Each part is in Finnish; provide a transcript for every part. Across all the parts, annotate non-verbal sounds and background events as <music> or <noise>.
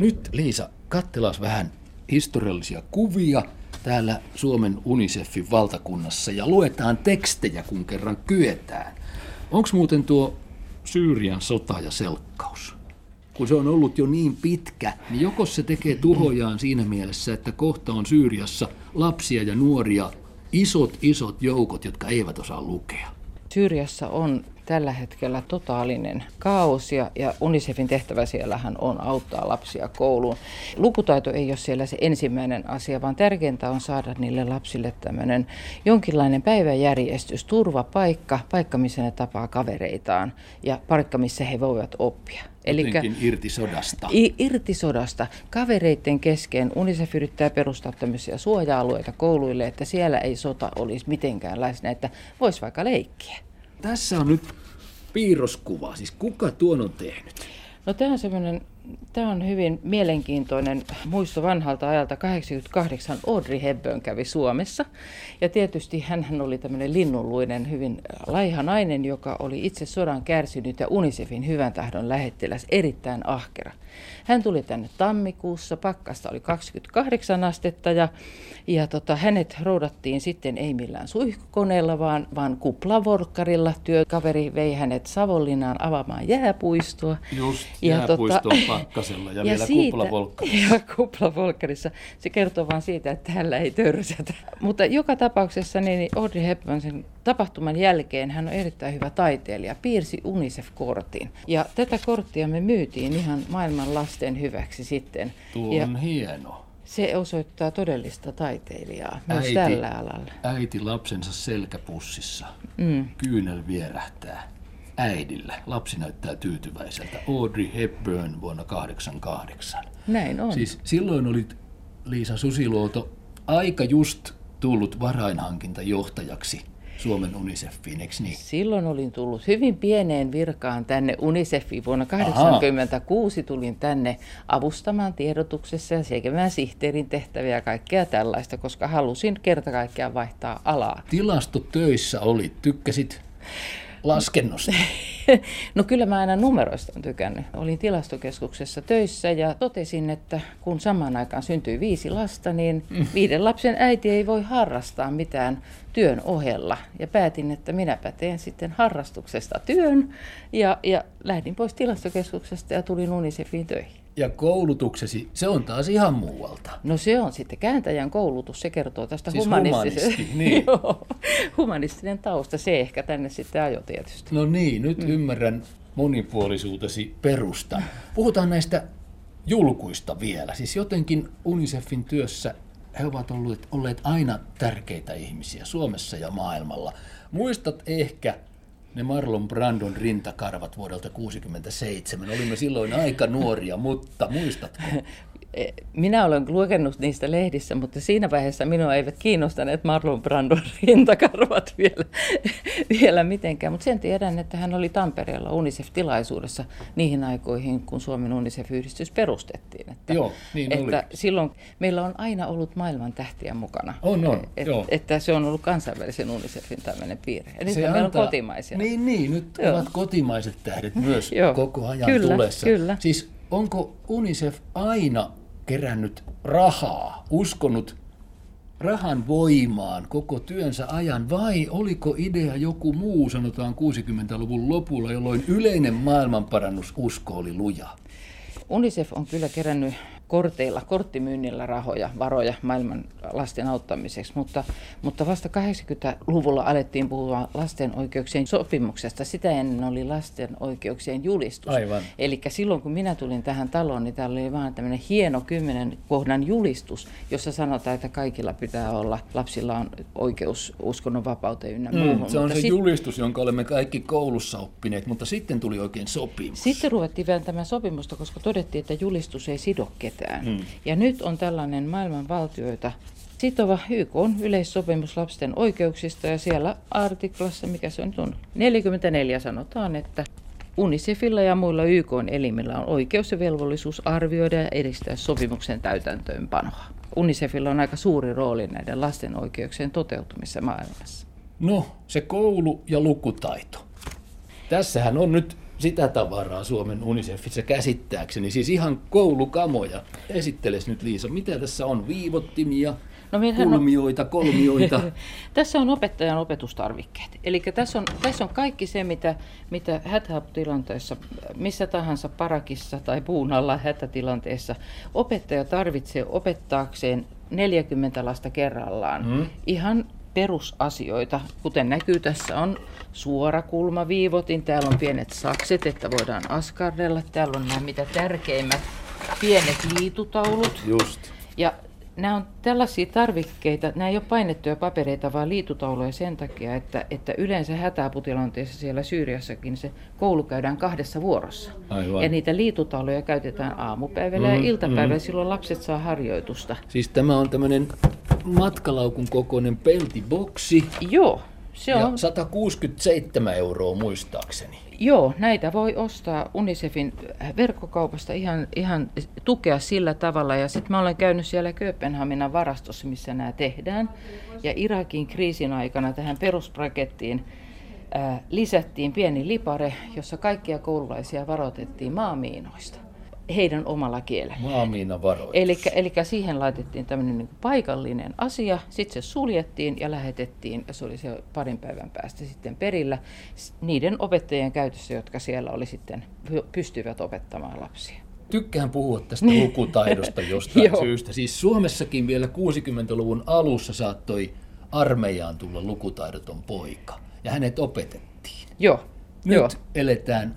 Nyt Liisa, kattelas vähän historiallisia kuvia täällä Suomen UNICEFin valtakunnassa ja luetaan tekstejä, kun kerran kyetään. Onko muuten tuo Syyrian sota ja selkkaus? Kun se on ollut jo niin pitkä, niin joko se tekee tuhojaan siinä mielessä, että kohta on Syyriassa lapsia ja nuoria, isot isot joukot, jotka eivät osaa lukea. Syyriassa on tällä hetkellä totaalinen kaos ja, ja UNICEFin tehtävä siellähän on auttaa lapsia kouluun. Lukutaito ei ole siellä se ensimmäinen asia, vaan tärkeintä on saada niille lapsille tämmöinen jonkinlainen päiväjärjestys, turvapaikka, paikka missä ne tapaa kavereitaan ja paikka missä he voivat oppia. Eli irti sodasta. Irti sodasta. Kavereiden kesken UNICEF yrittää perustaa tämmöisiä suoja-alueita kouluille, että siellä ei sota olisi mitenkään läsnä, että voisi vaikka leikkiä. Tässä on nyt piirroskuva, siis kuka tuon on tehnyt? No tämä on semmoinen, tämä on hyvin mielenkiintoinen muisto vanhalta ajalta. 88 Audrey Hepburn kävi Suomessa. Ja tietysti hän oli tämmöinen linnunluinen, hyvin laiha nainen, joka oli itse sodan kärsinyt ja UNICEFin hyvän tahdon lähettiläs, erittäin ahkera. Hän tuli tänne tammikuussa, pakkasta oli 28 astetta ja, ja tota, hänet roudattiin sitten ei millään suihkukoneella, vaan, vaan kuplavorkkarilla. Työkaveri vei hänet Savonlinnaan avaamaan jääpuistoa. Just, ja jääpuiston tota, pakkasella ja, ja vielä siitä, kuplavolkkarissa. <laughs> Ja kuplavolkkarissa. Se kertoo vain siitä, että täällä ei törsätä. Mutta joka tapauksessa niin Audrey Hepburn sen tapahtuman jälkeen hän on erittäin hyvä taiteilija, piirsi UNICEF-kortin. Ja tätä korttia me myytiin ihan maailman lasten hyväksi sitten. Tuo ja on hieno. Se osoittaa todellista taiteilijaa myös äiti, tällä alalla. Äiti lapsensa selkäpussissa. Mm. Kyynel vierähtää äidillä. Lapsi näyttää tyytyväiseltä. Audrey Hepburn vuonna 1988. Näin on. Siis silloin oli Liisa Susiluoto aika just tullut varainhankintajohtajaksi Suomen UNICEFiin, eikö niin? Silloin olin tullut hyvin pieneen virkaan tänne UNICEFiin. Vuonna 1986 tulin tänne avustamaan tiedotuksessa ja tekemään sihteerin tehtäviä ja kaikkea tällaista, koska halusin kerta kaikkiaan vaihtaa alaa. Tilastotöissä oli, tykkäsit laskennosta? <laughs> no kyllä mä aina numeroista on tykännyt. Olin tilastokeskuksessa töissä ja totesin, että kun samaan aikaan syntyi viisi lasta, niin mm. viiden lapsen äiti ei voi harrastaa mitään työn ohella. Ja päätin, että minäpä teen sitten harrastuksesta työn ja, ja lähdin pois tilastokeskuksesta ja tulin UNICEFiin töihin. Ja koulutuksesi, se on taas ihan muualta. No se on sitten kääntäjän koulutus, se kertoo tästä siis humanistisesta. <laughs> niin. Joo, humanistinen tausta, se ehkä tänne sitten ajo tietysti. No niin, nyt mm. ymmärrän monipuolisuutesi perusta. Puhutaan näistä julkuista vielä. Siis jotenkin UNICEFin työssä he ovat olleet, olleet aina tärkeitä ihmisiä Suomessa ja maailmalla. Muistat ehkä ne Marlon Brandon rintakarvat vuodelta 1967. Olimme silloin aika nuoria, mutta muistatko? <laughs> minä olen lukenut niistä lehdissä, mutta siinä vaiheessa minua eivät kiinnostaneet Marlon Brandon <laughs> rintakarvat vielä, <laughs> vielä mitenkään. Mutta sen tiedän, että hän oli Tampereella UNICEF-tilaisuudessa niihin aikoihin, kun Suomen UNICEF-yhdistys perustettiin. Että, Joo, niin että oli. silloin meillä on aina ollut maailman tähtiä mukana. On, on. Et, joo. Että se on ollut kansainvälisen UNICEFin tämmöinen piirre. Ja nyt se meillä on kotimaisia. Niin, niin, nyt Joo. ovat kotimaiset tähdet <laughs> myös koko ajan kyllä, tulessa. Kyllä. Siis onko UNICEF aina kerännyt rahaa, uskonut rahan voimaan koko työnsä ajan, vai oliko idea joku muu, sanotaan 60-luvun lopulla, jolloin yleinen maailmanparannususko oli luja? UNICEF on kyllä kerännyt korteilla, korttimyynnillä rahoja, varoja maailman lasten auttamiseksi, mutta, mutta vasta 80-luvulla alettiin puhua lasten oikeuksien sopimuksesta. Sitä ennen oli lasten oikeuksien julistus. Aivan. Eli silloin kun minä tulin tähän taloon, niin täällä oli vaan tämmöinen hieno kymmenen kohdan julistus, jossa sanotaan, että kaikilla pitää olla, lapsilla on oikeus uskonnonvapauteen ynnä mm, muuhun. Se on mutta se sit... julistus, jonka olemme kaikki koulussa oppineet, mutta sitten tuli oikein sopimus. Sitten ruvettiin vääntämään sopimusta, koska todettiin, että julistus ei sido ketään mitään. Hmm. Ja nyt on tällainen maailman valtioita sitova YK on yleissopimus lapsen oikeuksista ja siellä artiklassa, mikä se on, 44 sanotaan, että UNICEFilla ja muilla YK elimillä on oikeus ja velvollisuus arvioida ja edistää sopimuksen täytäntöönpanoa. UNICEFilla on aika suuri rooli näiden lasten oikeuksien toteutumisessa maailmassa. No, se koulu ja lukutaito. Tässähän on nyt sitä tavaraa Suomen Unicefissa käsittääkseni, siis ihan koulukamoja. Esitteles nyt Liisa, mitä tässä on? Viivottimia, No, kulmioita, kolmioita. <laughs> tässä on opettajan opetustarvikkeet. Eli tässä on, tässä on kaikki se, mitä, mitä hätätilanteessa, missä tahansa parakissa tai puun alla hätätilanteessa opettaja tarvitsee opettaakseen 40 lasta kerrallaan. Hmm. Ihan perusasioita, kuten näkyy tässä on suora kulmaviivotin, täällä on pienet sakset, että voidaan askarrella, täällä on nämä mitä tärkeimmät pienet liitutaulut. Just. Ja nämä on tällaisia tarvikkeita, nämä ei ole painettuja papereita, vaan liitutauluja sen takia, että, että yleensä hätäaputilanteessa siellä Syyriassakin se koulu käydään kahdessa vuorossa. Aivan. Ja niitä liitutauluja käytetään aamupäivällä mm, ja iltapäivällä, mm. silloin lapset saa harjoitusta. Siis tämä on tämmöinen matkalaukun kokoinen peltiboksi. Joo. Se on... Ja 167 euroa muistaakseni. Joo, näitä voi ostaa Unicefin verkkokaupasta ihan, ihan tukea sillä tavalla. Ja sitten mä olen käynyt siellä Kööpenhaminan varastossa, missä nämä tehdään. Ja Irakin kriisin aikana tähän peruspakettiin ää, lisättiin pieni lipare, jossa kaikkia koululaisia varoitettiin maamiinoista heidän omalla kielellä. Maamiina varoitus. Eli siihen laitettiin tämmöinen niin paikallinen asia, sitten se suljettiin ja lähetettiin, ja se oli se parin päivän päästä sitten perillä niiden opettajien käytössä, jotka siellä oli sitten, pystyvät opettamaan lapsia. Tykkään puhua tästä lukutaidosta jostain <laughs> syystä. Siis Suomessakin vielä 60-luvun alussa saattoi armeijaan tulla lukutaidoton poika, ja hänet opetettiin. Joo. Nyt Joo. eletään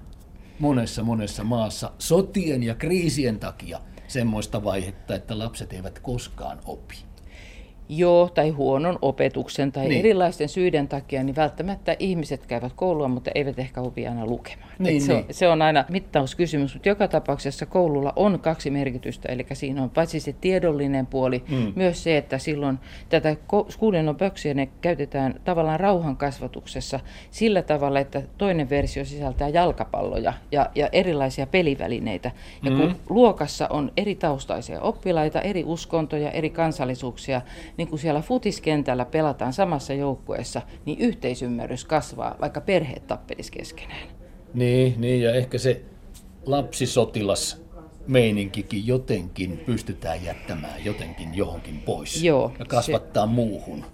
monessa monessa maassa sotien ja kriisien takia semmoista vaihetta, että lapset eivät koskaan opi. Joo, tai huonon opetuksen tai niin. erilaisten syiden takia, niin välttämättä ihmiset käyvät koulua, mutta eivät ehkä opi aina lukemaan. Niin, se, niin. On, se on aina mittauskysymys, mutta joka tapauksessa koululla on kaksi merkitystä, eli siinä on paitsi se tiedollinen puoli, mm. myös se, että silloin tätä Schoolin böksiä ne käytetään tavallaan rauhan kasvatuksessa sillä tavalla, että toinen versio sisältää jalkapalloja ja, ja erilaisia pelivälineitä. Ja mm. kun luokassa on eri taustaisia oppilaita, eri uskontoja, eri kansallisuuksia, niin kun siellä futiskentällä pelataan samassa joukkueessa, niin yhteisymmärrys kasvaa, vaikka perheet tappelis keskenään. Niin, niin ja ehkä se lapsisotilas meininkikin jotenkin pystytään jättämään jotenkin johonkin pois Joo, ja kasvattaa se, muuhun.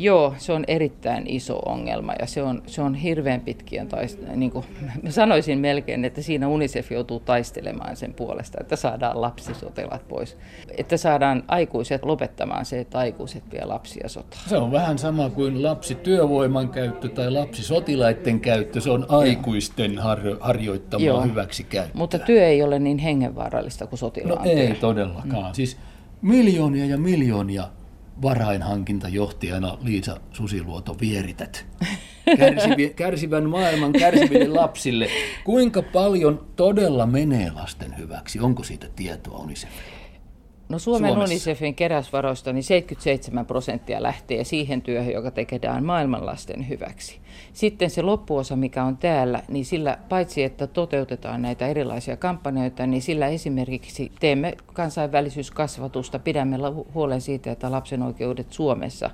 Joo, se on erittäin iso ongelma ja se on, se on hirveän pitkien taist- niin kuin <laughs> mä sanoisin melkein, että siinä UNICEF joutuu taistelemaan sen puolesta, että saadaan lapsisotilat pois. Että saadaan aikuiset lopettamaan se, että aikuiset vie lapsia sotaan. Se on vähän sama kuin lapsityövoiman käyttö tai lapsisotilaiden käyttö. Se on aikuisten harjo- harjoittamaa Joo. hyväksikäyttöä. Mutta työ ei ole niin hengenvaarallista kuin sotilaan no, ei todellakaan. Mm. Siis miljoonia ja miljoonia varainhankintajohtajana Liisa Susiluoto vierität kärsivi, <laughs> kärsivän maailman kärsiville lapsille. Kuinka paljon todella menee lasten hyväksi? Onko siitä tietoa Unicefille? No Suomen Suomessa. UNICEFin keräysvaroista niin 77 prosenttia lähtee siihen työhön, joka tehdään maailmanlasten hyväksi. Sitten se loppuosa, mikä on täällä, niin sillä paitsi että toteutetaan näitä erilaisia kampanjoita, niin sillä esimerkiksi teemme kansainvälisyyskasvatusta, pidämme huolen siitä, että lapsen oikeudet Suomessa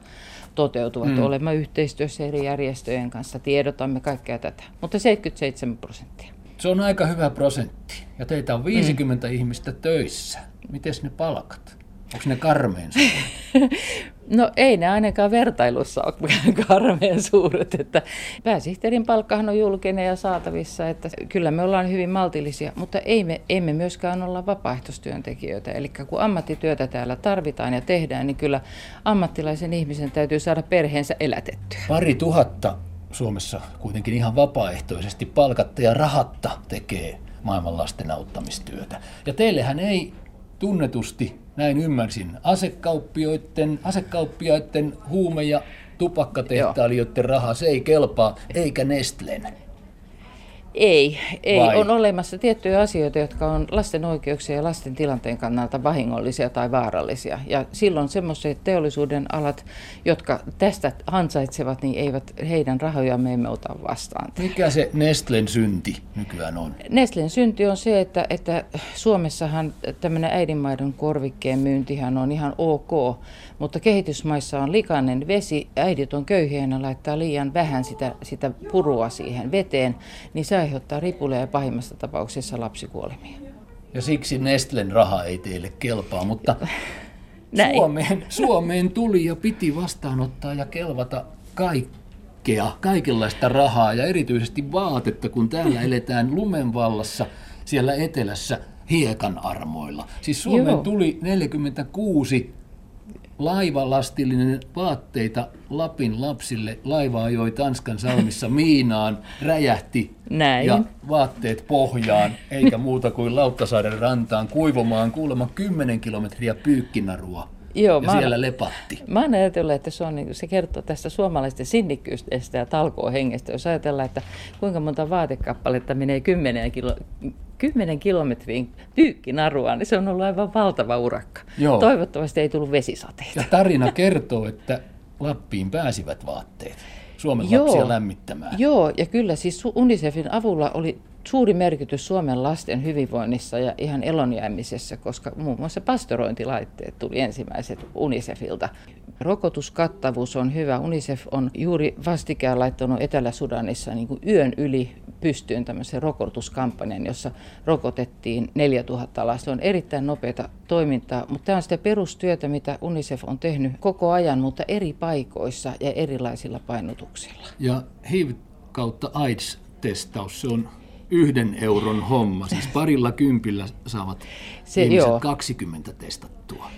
toteutuvat. Mm. Olemme yhteistyössä eri järjestöjen kanssa, tiedotamme kaikkea tätä, mutta 77 prosenttia. Se on aika hyvä prosentti. Ja teitä on 50 mm. ihmistä töissä. Miten ne palkat? Onko ne karmeen <laughs> No ei ne ainakaan vertailussa ole <laughs> karmeen suuret. Että pääsihteerin palkkahan on julkinen ja saatavissa, että kyllä me ollaan hyvin maltillisia, mutta ei me, emme myöskään olla vapaaehtoistyöntekijöitä. Eli kun ammattityötä täällä tarvitaan ja tehdään, niin kyllä ammattilaisen ihmisen täytyy saada perheensä elätettyä. Pari tuhatta Suomessa kuitenkin ihan vapaaehtoisesti palkatta ja rahatta tekee maailman lasten auttamistyötä. Ja teillehän ei tunnetusti, näin ymmärsin, asekauppioiden, asekauppiaiden huume- ja tupakkatehtailijoiden raha, se ei kelpaa, eikä Nestlen. Ei, ei. Vai? on olemassa tiettyjä asioita, jotka on lasten oikeuksia ja lasten tilanteen kannalta vahingollisia tai vaarallisia. Ja silloin semmoiset teollisuuden alat, jotka tästä ansaitsevat, niin eivät heidän rahojaan me emme ota vastaan. Mikä se Nestlen synti nykyään on? Nestlen synti on se, että, että Suomessahan tämmöinen äidinmaidon korvikkeen myyntihän on ihan ok, mutta kehitysmaissa on likainen vesi, äidit on köyhiä ja laittaa liian vähän sitä, sitä purua siihen veteen, niin se aiheuttaa ripulia ja pahimmassa tapauksessa lapsikuolemia. Ja siksi Nestlen raha ei teille kelpaa, mutta <laughs> Näin. Suomeen, Suomeen tuli ja piti vastaanottaa ja kelvata kaikkea, kaikenlaista rahaa ja erityisesti vaatetta, kun täällä <laughs> eletään lumenvallassa siellä etelässä hiekan armoilla. Siis Suomeen Joo. tuli 46 laivalastillinen vaatteita Lapin lapsille. Laiva ajoi Tanskan salmissa miinaan, räjähti Näin. ja vaatteet pohjaan, eikä muuta kuin Lauttasaaren rantaan kuivumaan kuulemma 10 kilometriä pyykkinarua. Joo, ja mä siellä lepatti. Mä oon ajatellut, että se, on, niin- se kertoo tästä suomalaisten sinnikkyydestä ja talkoohengestä. Jos ajatellaan, että kuinka monta vaatekappaletta menee 10, kilo, 10 kilometriin pyykkinarua, niin se on ollut aivan valtava urakka. Joo. Toivottavasti ei tullut vesisateita. Ja tarina kertoo, että Lappiin pääsivät vaatteet Suomen Joo. lapsia lämmittämään. Joo, ja kyllä siis UNICEFin avulla oli suuri merkitys Suomen lasten hyvinvoinnissa ja ihan elonjäämisessä, koska muun muassa pastorointilaitteet tuli ensimmäiset UNICEFilta. Rokotuskattavuus on hyvä. UNICEF on juuri vastikään laittanut Etelä-Sudanissa niin kuin yön yli pystyyn tämmöisen rokotuskampanjan, jossa rokotettiin 4000 lasta. Se on erittäin nopeata toimintaa, mutta tämä on sitä perustyötä, mitä UNICEF on tehnyt koko ajan, mutta eri paikoissa ja erilaisilla painotuksilla. Ja HIV kautta AIDS-testaus, se on yhden euron homma. Siis parilla kympillä saavat Se, se, ihmiset joo. 20 testattua.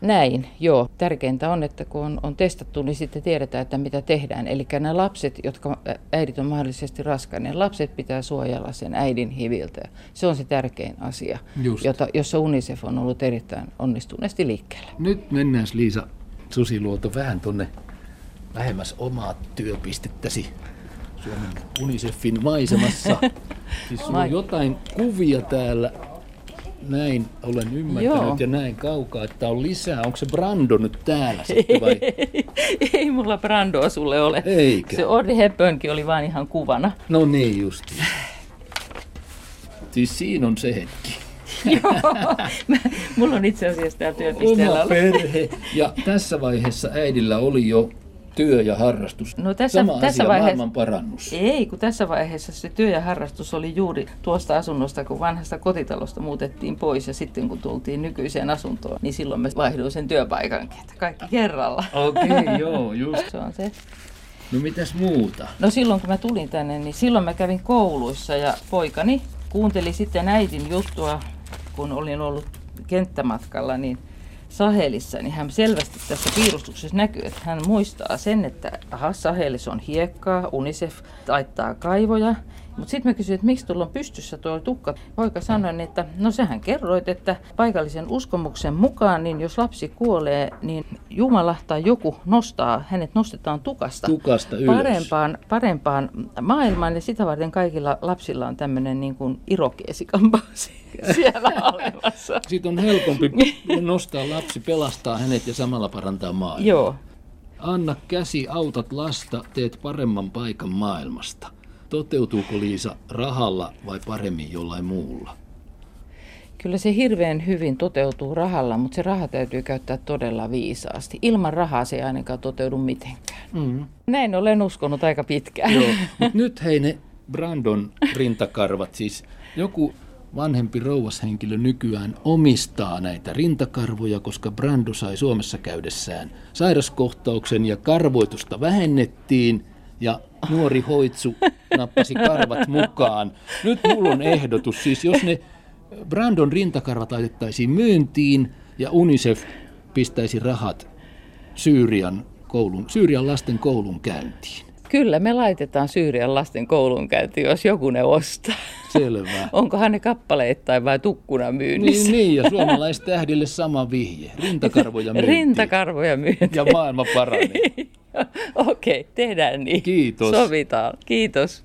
Näin, joo. Tärkeintä on, että kun on, on testattu, niin sitten tiedetään, että mitä tehdään. Eli nämä lapset, jotka äidit on mahdollisesti raskaana, niin lapset pitää suojella sen äidin hiviltä. Se on se tärkein asia, Just. jota, jossa UNICEF on ollut erittäin onnistuneesti liikkeellä. Nyt mennään Liisa Susiluoto vähän tuonne lähemmäs omaa työpistettäsi Suomen Unicefin maisemassa. <laughs> Siis sulla on jotain kuvia täällä. Näin olen ymmärtänyt Joo. ja näin kaukaa, että on lisää. Onko se Brando nyt täällä sitten vai? <laughs> Ei mulla Brandoa sulle ole. Eikä. Se Audrey Hepburnkin oli vain ihan kuvana. No niin justi. Siis siinä on se hetki. <laughs> Joo, Mä- mulla on itse asiassa täällä työpisteellä Oma perhe. Ja tässä vaiheessa äidillä oli jo työ ja harrastus. No tässä- Sama tässä asia, vaiheessa- maailman parannus. Ei, kun tässä vaiheessa se työ ja harrastus oli juuri tuosta asunnosta, kun vanhasta kotitalosta muutettiin pois ja sitten kun tultiin nykyiseen asuntoon, niin silloin mä vaihdoin sen työpaikankin, että kaikki kerralla. Okei, okay, <laughs> joo, just. Se on se. No mitäs muuta? No silloin kun mä tulin tänne, niin silloin mä kävin kouluissa ja poikani kuunteli sitten äitin juttua, kun olin ollut kenttämatkalla, niin Sahelissa, niin hän selvästi tässä piirustuksessa näkyy, että hän muistaa sen, että aha, Sahelissa on hiekkaa, UNICEF laittaa kaivoja. Mutta sitten mä kysyin, että miksi tuolla on pystyssä tuo tukka. Poika sanoi, että no sähän kerroit, että paikallisen uskomuksen mukaan, niin jos lapsi kuolee, niin Jumala tai joku nostaa, hänet nostetaan tukasta Tukasta ylös. parempaan, parempaan maailmaan ja sitä varten kaikilla lapsilla on tämmöinen niin kuin irokeesikampaus <laughs> siellä olemassa. Siitä on helpompi nostaa lapsi, pelastaa hänet ja samalla parantaa maailmaa. Joo. Anna käsi, autat lasta, teet paremman paikan maailmasta. Toteutuuko Liisa rahalla vai paremmin jollain muulla? Kyllä se hirveän hyvin toteutuu rahalla, mutta se raha täytyy käyttää todella viisaasti. Ilman rahaa se ei ainakaan toteudu mitenkään. Mm. Näin olen uskonut aika pitkään. Joo, <laughs> mutta nyt hei ne Brandon rintakarvat, siis joku vanhempi rouvashenkilö nykyään omistaa näitä rintakarvoja, koska Brando sai Suomessa käydessään sairaskohtauksen ja karvoitusta vähennettiin ja nuori hoitsu nappasi karvat mukaan. Nyt mulla on ehdotus, siis jos ne Brandon rintakarvat laitettaisiin myyntiin ja UNICEF pistäisi rahat Syyrian, koulun, Syyrian lasten koulun käyntiin. Kyllä me laitetaan Syyrian lasten kouluun käyntiin, jos joku ne ostaa. Selvä. <laughs> Onkohan ne kappaleittain vai tukkuna myynnissä? Niin, niin, ja suomalaistähdille sama vihje. Rintakarvoja myyntiin. Rintakarvoja myyntiin. Ja maailma paranee. <laughs> Okei, tehdään niin. Kiitos. Sovitaan. Kiitos.